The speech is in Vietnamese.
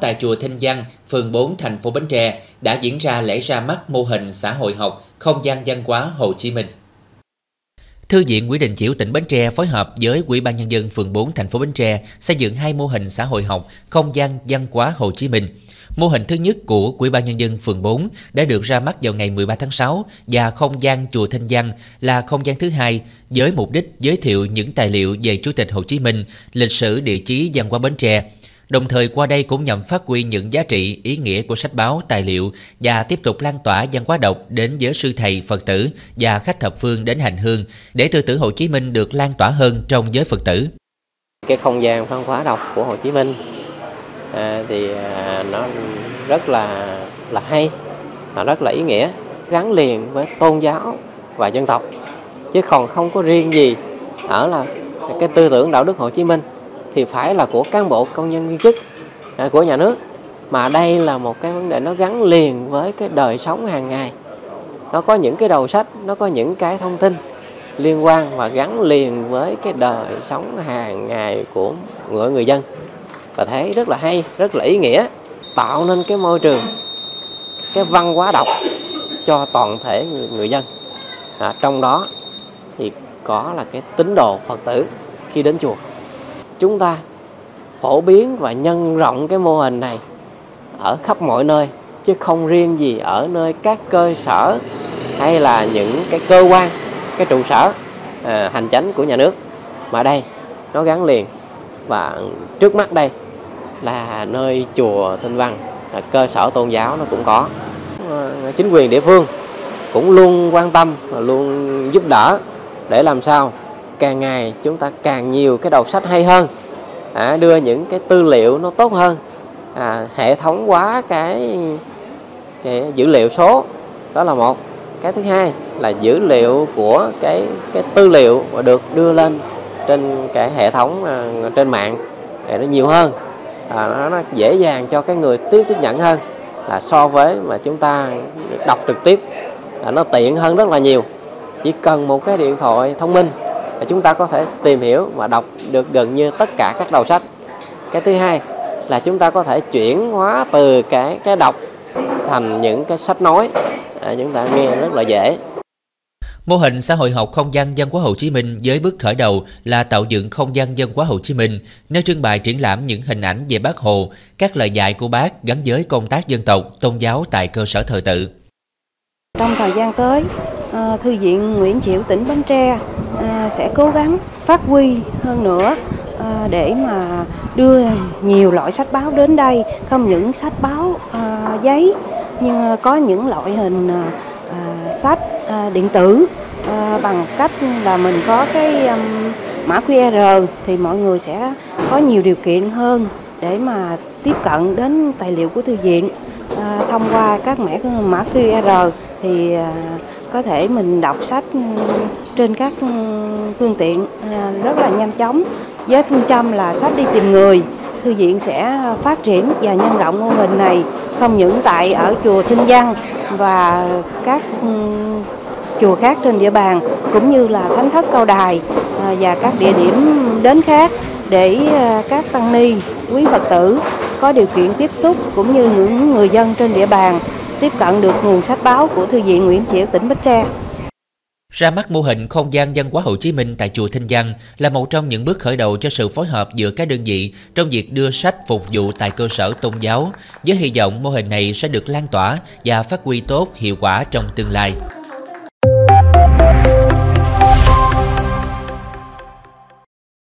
Tại chùa Thanh Giang, phường 4 thành phố Bến Tre đã diễn ra lễ ra mắt mô hình xã hội học không gian văn hóa Hồ Chí Minh. Thư viện Quỹ Đình Chiểu tỉnh Bến Tre phối hợp với Ủy ban nhân dân phường 4 thành phố Bến Tre xây dựng hai mô hình xã hội học không gian văn hóa Hồ Chí Minh. Mô hình thứ nhất của Ủy ban nhân dân phường 4 đã được ra mắt vào ngày 13 tháng 6 và không gian chùa Thanh Giang là không gian thứ hai với mục đích giới thiệu những tài liệu về Chủ tịch Hồ Chí Minh, lịch sử địa chí văn hóa Bến Tre Đồng thời qua đây cũng nhằm phát huy những giá trị, ý nghĩa của sách báo, tài liệu và tiếp tục lan tỏa văn hóa đọc đến giới sư thầy, Phật tử và khách thập phương đến hành hương để tư tưởng Hồ Chí Minh được lan tỏa hơn trong giới Phật tử. Cái không gian văn hóa đọc của Hồ Chí Minh à, thì à, nó rất là là hay, nó rất là ý nghĩa, gắn liền với tôn giáo và dân tộc chứ còn không có riêng gì ở là cái tư tưởng đạo đức Hồ Chí Minh thì phải là của cán bộ công nhân viên chức à, của nhà nước. Mà đây là một cái vấn đề nó gắn liền với cái đời sống hàng ngày. Nó có những cái đầu sách nó có những cái thông tin liên quan và gắn liền với cái đời sống hàng ngày của người người dân. Và thấy rất là hay rất là ý nghĩa tạo nên cái môi trường cái văn hóa đọc cho toàn thể người, người dân. À, trong đó thì có là cái tín đồ phật tử khi đến chùa chúng ta phổ biến và nhân rộng cái mô hình này ở khắp mọi nơi chứ không riêng gì ở nơi các cơ sở hay là những cái cơ quan cái trụ sở à, hành chánh của nhà nước. Mà đây nó gắn liền và trước mắt đây là nơi chùa Thanh Văn là cơ sở tôn giáo nó cũng có. Chính quyền địa phương cũng luôn quan tâm và luôn giúp đỡ để làm sao càng ngày chúng ta càng nhiều cái đầu sách hay hơn. À, đưa những cái tư liệu nó tốt hơn. À, hệ thống hóa cái cái dữ liệu số đó là một. Cái thứ hai là dữ liệu của cái cái tư liệu mà được đưa lên trên cái hệ thống à, trên mạng để nó nhiều hơn. À, nó, nó dễ dàng cho cái người tiếp tiếp nhận hơn là so với mà chúng ta đọc trực tiếp. Là nó tiện hơn rất là nhiều. Chỉ cần một cái điện thoại thông minh là chúng ta có thể tìm hiểu và đọc được gần như tất cả các đầu sách. Cái thứ hai là chúng ta có thể chuyển hóa từ cái cái đọc thành những cái sách nói. À, chúng ta nghe rất là dễ. Mô hình xã hội học không gian văn hóa Hồ Chí Minh với bước khởi đầu là tạo dựng không gian văn hóa Hồ Chí Minh, nơi trưng bày triển lãm những hình ảnh về bác Hồ, các lời dạy của bác gắn với công tác dân tộc, tôn giáo tại cơ sở thờ tự. Trong thời gian tới, ờ, Thư viện Nguyễn Chiểu tỉnh Bến Tre À, sẽ cố gắng phát huy hơn nữa à, để mà đưa nhiều loại sách báo đến đây, không những sách báo à, giấy nhưng có những loại hình sách điện tử bằng cách là mình có cái mã QR thì mọi người sẽ có nhiều điều kiện hơn để mà tiếp cận đến tài liệu của thư viện. Thông qua các mã mã QR thì có thể mình đọc sách ừ, trên các ừ, phương tiện à, rất là nhanh chóng. Với phương châm là sách đi tìm người, thư viện sẽ phát triển và nhân rộng mô hình này. Không những tại ở chùa Thinh Văn và các ừ, chùa khác trên địa bàn, cũng như là thánh thất cao đài à, và các địa điểm đến khác để à, các tăng ni, quý phật tử có điều kiện tiếp xúc cũng như những người dân trên địa bàn tiếp cận được nguồn sách báo của Thư viện Nguyễn Chiểu tỉnh Bến Tre. Ra mắt mô hình không gian văn hóa Hồ Chí Minh tại chùa Thanh Giang là một trong những bước khởi đầu cho sự phối hợp giữa các đơn vị trong việc đưa sách phục vụ tại cơ sở tôn giáo, với hy vọng mô hình này sẽ được lan tỏa và phát huy tốt hiệu quả trong tương lai.